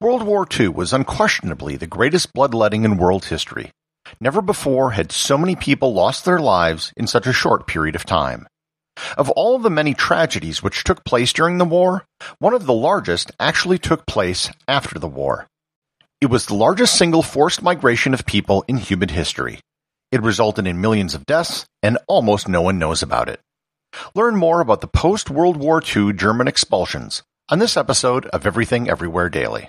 World War II was unquestionably the greatest bloodletting in world history. Never before had so many people lost their lives in such a short period of time. Of all the many tragedies which took place during the war, one of the largest actually took place after the war. It was the largest single forced migration of people in human history. It resulted in millions of deaths, and almost no one knows about it. Learn more about the post-World War II German expulsions on this episode of Everything Everywhere Daily.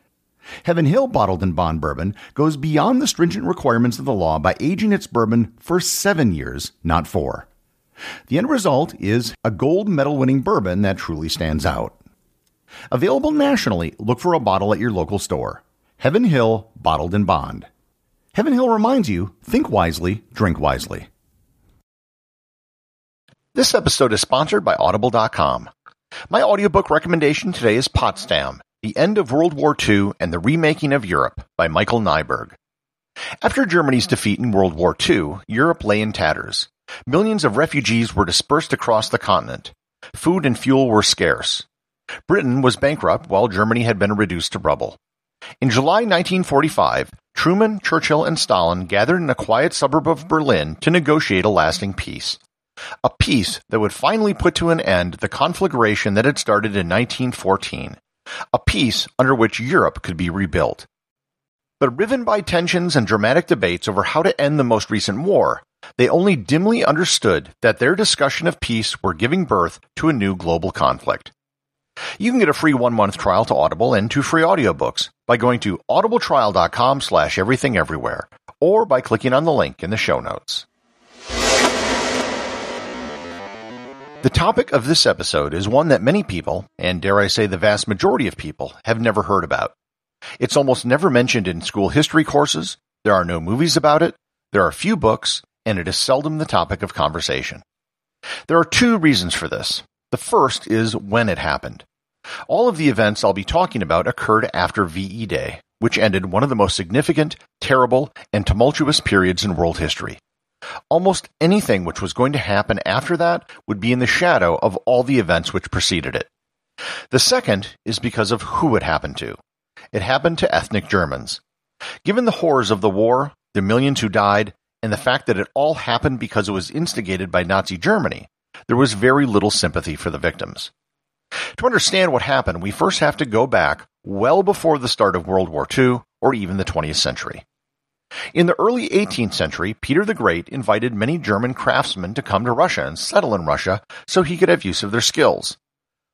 Heaven Hill Bottled in Bond Bourbon goes beyond the stringent requirements of the law by aging its bourbon for seven years, not four. The end result is a gold medal winning bourbon that truly stands out. Available nationally, look for a bottle at your local store. Heaven Hill Bottled in Bond. Heaven Hill reminds you think wisely, drink wisely. This episode is sponsored by Audible.com. My audiobook recommendation today is Potsdam, The End of World War II and the Remaking of Europe by Michael Neiberg. After Germany's defeat in World War II, Europe lay in tatters. Millions of refugees were dispersed across the continent. Food and fuel were scarce. Britain was bankrupt while Germany had been reduced to rubble. In July 1945, Truman, Churchill, and Stalin gathered in a quiet suburb of Berlin to negotiate a lasting peace. A peace that would finally put to an end the conflagration that had started in 1914. A peace under which Europe could be rebuilt. But riven by tensions and dramatic debates over how to end the most recent war, they only dimly understood that their discussion of peace were giving birth to a new global conflict. You can get a free one-month trial to Audible and two free audiobooks by going to audibletrial.com slash everything everywhere or by clicking on the link in the show notes. The topic of this episode is one that many people, and dare I say the vast majority of people, have never heard about. It's almost never mentioned in school history courses, there are no movies about it, there are few books, and it is seldom the topic of conversation. There are two reasons for this. The first is when it happened. All of the events I'll be talking about occurred after VE Day, which ended one of the most significant, terrible, and tumultuous periods in world history. Almost anything which was going to happen after that would be in the shadow of all the events which preceded it. The second is because of who it happened to. It happened to ethnic Germans. Given the horrors of the war, the millions who died, and the fact that it all happened because it was instigated by Nazi Germany, there was very little sympathy for the victims. To understand what happened, we first have to go back well before the start of World War II or even the 20th century. In the early 18th century, Peter the Great invited many German craftsmen to come to Russia and settle in Russia so he could have use of their skills.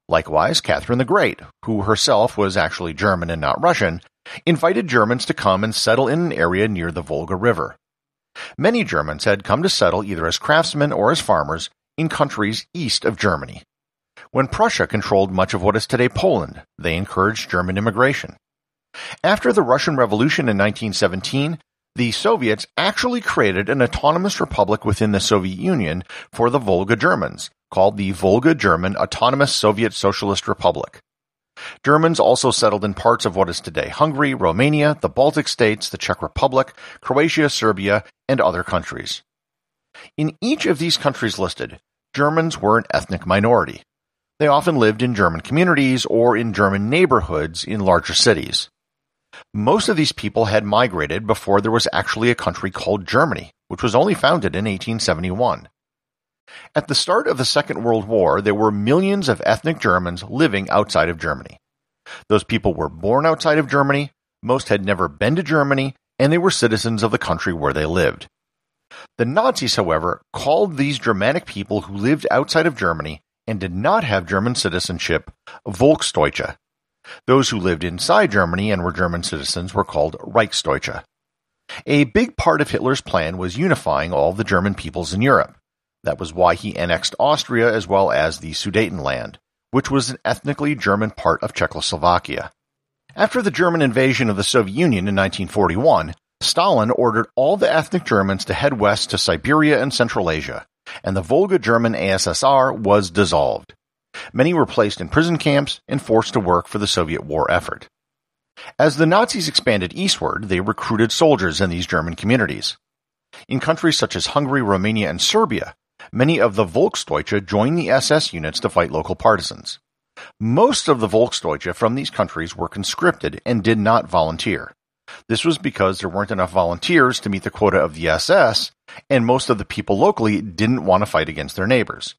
Likewise, Catherine the Great, who herself was actually German and not Russian, invited Germans to come and settle in an area near the Volga River. Many Germans had come to settle either as craftsmen or as farmers in countries east of Germany. When Prussia controlled much of what is today Poland, they encouraged German immigration. After the Russian Revolution in 1917, the Soviets actually created an autonomous republic within the Soviet Union for the Volga Germans, called the Volga German Autonomous Soviet Socialist Republic. Germans also settled in parts of what is today Hungary, Romania, the Baltic states, the Czech Republic, Croatia, Serbia, and other countries. In each of these countries listed, Germans were an ethnic minority. They often lived in German communities or in German neighborhoods in larger cities. Most of these people had migrated before there was actually a country called Germany, which was only founded in 1871. At the start of the Second World War, there were millions of ethnic Germans living outside of Germany. Those people were born outside of Germany, most had never been to Germany, and they were citizens of the country where they lived. The Nazis, however, called these Germanic people who lived outside of Germany and did not have German citizenship Volksdeutsche, those who lived inside Germany and were German citizens were called Reichsdeutsche. A big part of Hitler's plan was unifying all the German peoples in Europe. That was why he annexed Austria as well as the Sudetenland, which was an ethnically German part of Czechoslovakia. After the German invasion of the Soviet Union in 1941, Stalin ordered all the ethnic Germans to head west to Siberia and Central Asia, and the Volga German ASSR was dissolved. Many were placed in prison camps and forced to work for the Soviet war effort. As the Nazis expanded eastward, they recruited soldiers in these German communities. In countries such as Hungary, Romania, and Serbia, many of the Volksdeutsche joined the SS units to fight local partisans. Most of the Volksdeutsche from these countries were conscripted and did not volunteer. This was because there weren't enough volunteers to meet the quota of the SS, and most of the people locally didn't want to fight against their neighbors.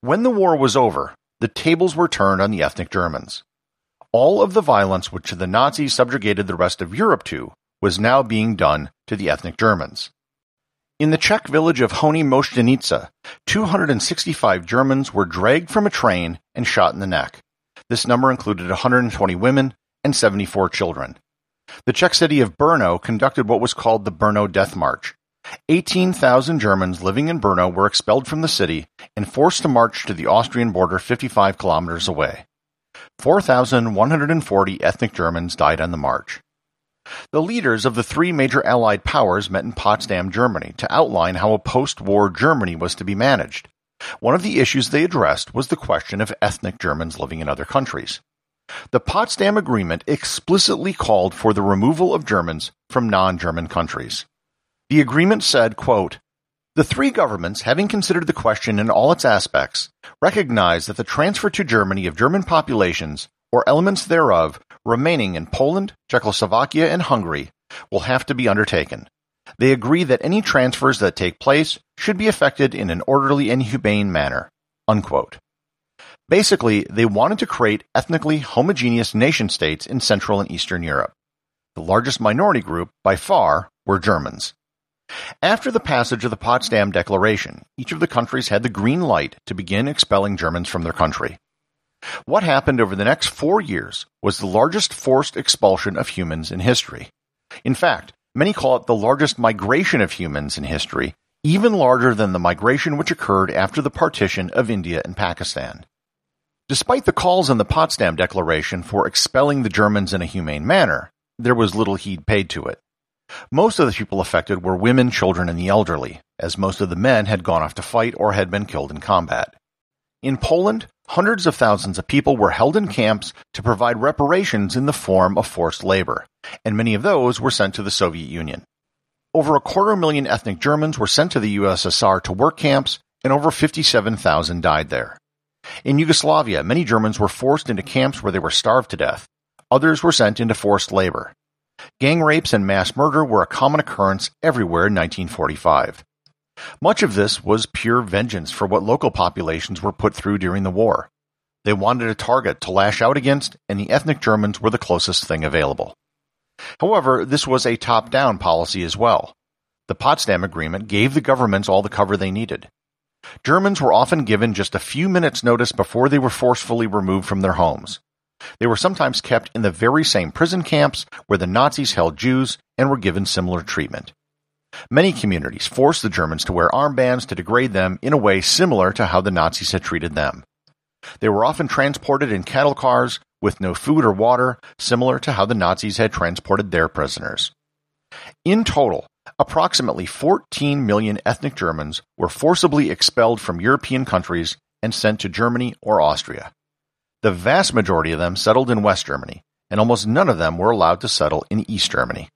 When the war was over, the tables were turned on the ethnic Germans. All of the violence which the Nazis subjugated the rest of Europe to was now being done to the ethnic Germans. In the Czech village of Horní Moštěnice, 265 Germans were dragged from a train and shot in the neck. This number included 120 women and 74 children. The Czech city of Brno conducted what was called the Brno Death March, 18,000 Germans living in Brno were expelled from the city and forced to march to the Austrian border 55 kilometers away. 4,140 ethnic Germans died on the march. The leaders of the three major Allied powers met in Potsdam, Germany, to outline how a post-war Germany was to be managed. One of the issues they addressed was the question of ethnic Germans living in other countries. The Potsdam Agreement explicitly called for the removal of Germans from non-German countries. The agreement said, quote, the three governments, having considered the question in all its aspects, recognize that the transfer to Germany of German populations, or elements thereof, remaining in Poland, Czechoslovakia, and Hungary, will have to be undertaken. They agree that any transfers that take place should be effected in an orderly and humane manner. Unquote. Basically, they wanted to create ethnically homogeneous nation states in Central and Eastern Europe. The largest minority group, by far, were Germans. After the passage of the Potsdam Declaration, each of the countries had the green light to begin expelling Germans from their country. What happened over the next four years was the largest forced expulsion of humans in history. In fact, many call it the largest migration of humans in history, even larger than the migration which occurred after the partition of India and Pakistan. Despite the calls in the Potsdam Declaration for expelling the Germans in a humane manner, there was little heed paid to it. Most of the people affected were women, children, and the elderly, as most of the men had gone off to fight or had been killed in combat. In Poland, hundreds of thousands of people were held in camps to provide reparations in the form of forced labor, and many of those were sent to the Soviet Union. Over a quarter million ethnic Germans were sent to the USSR to work camps, and over 57,000 died there. In Yugoslavia, many Germans were forced into camps where they were starved to death. Others were sent into forced labor. Gang rapes and mass murder were a common occurrence everywhere in 1945. Much of this was pure vengeance for what local populations were put through during the war. They wanted a target to lash out against, and the ethnic Germans were the closest thing available. However, this was a top-down policy as well. The Potsdam Agreement gave the governments all the cover they needed. Germans were often given just a few minutes' notice before they were forcefully removed from their homes. They were sometimes kept in the very same prison camps where the Nazis held Jews and were given similar treatment. Many communities forced the Germans to wear armbands to degrade them in a way similar to how the Nazis had treated them. They were often transported in cattle cars with no food or water, similar to how the Nazis had transported their prisoners. In total, approximately 14 million ethnic Germans were forcibly expelled from European countries and sent to Germany or Austria. The vast majority of them settled in West Germany, and almost none of them were allowed to settle in East Germany.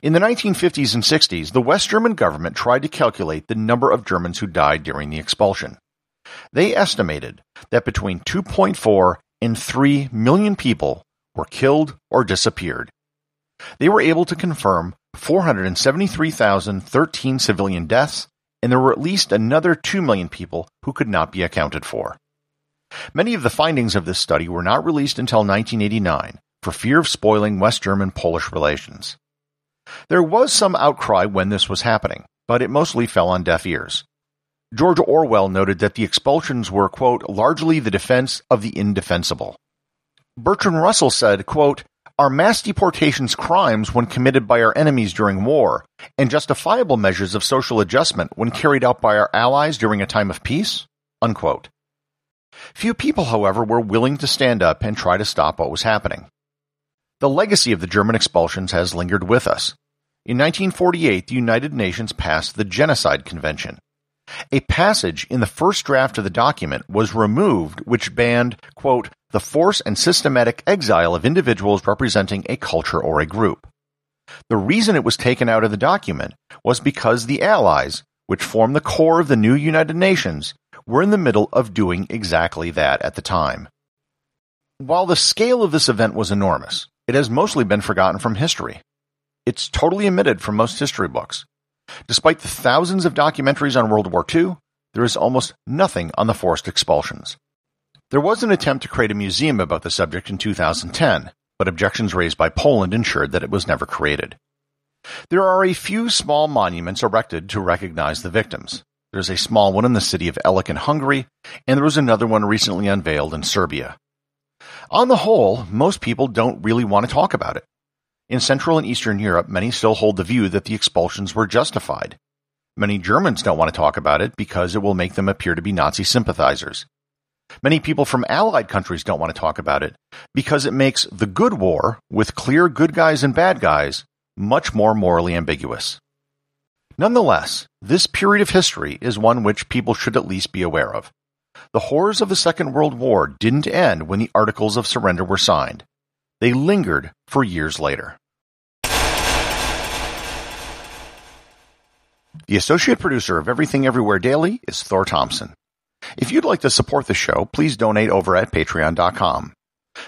In the 1950s and 60s, the West German government tried to calculate the number of Germans who died during the expulsion. They estimated that between 2.4 and 3 million people were killed or disappeared. They were able to confirm 473,013 civilian deaths, and there were at least another 2 million people who could not be accounted for. Many of the findings of this study were not released until 1989 for fear of spoiling West German Polish relations. There was some outcry when this was happening, but it mostly fell on deaf ears. George Orwell noted that the expulsions were, quote, largely the defense of the indefensible. Bertrand Russell said, quote, are mass deportations crimes when committed by our enemies during war, and justifiable measures of social adjustment when carried out by our allies during a time of peace? Unquote. Few people, however, were willing to stand up and try to stop what was happening. The legacy of the German expulsions has lingered with us. In 1948, the United Nations passed the Genocide Convention. A passage in the first draft of the document was removed which banned, quote, the force and systematic exile of individuals representing a culture or a group. The reason it was taken out of the document was because the Allies, which form the core of the new United Nations, were in the middle of doing exactly that at the time. While the scale of this event was enormous, it has mostly been forgotten from history. It's totally omitted from most history books. Despite the thousands of documentaries on World War II, there is almost nothing on the forced expulsions. There was an attempt to create a museum about the subject in 2010, but objections raised by Poland ensured that it was never created. There are a few small monuments erected to recognize the victims. There's a small one in the city of Elek in Hungary, and there was another one recently unveiled in Serbia. On the whole, most people don't really want to talk about it. In Central and Eastern Europe, many still hold the view that the expulsions were justified. Many Germans don't want to talk about it because it will make them appear to be Nazi sympathizers. Many people from Allied countries don't want to talk about it because it makes the good war, with clear good guys and bad guys, much more morally ambiguous. Nonetheless, this period of history is one which people should at least be aware of. The horrors of the Second World War didn't end when the Articles of Surrender were signed. They lingered for years later. The associate producer of Everything Everywhere Daily is Thor Thompson. If you'd like to support the show, please donate over at patreon.com.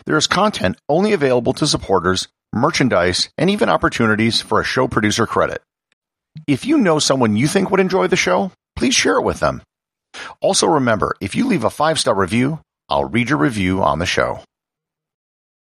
There is content only available to supporters, merchandise, and even opportunities for a show producer credit. If you know someone you think would enjoy the show, please share it with them. Also remember, if you leave a five-star review, I'll read your review on the show.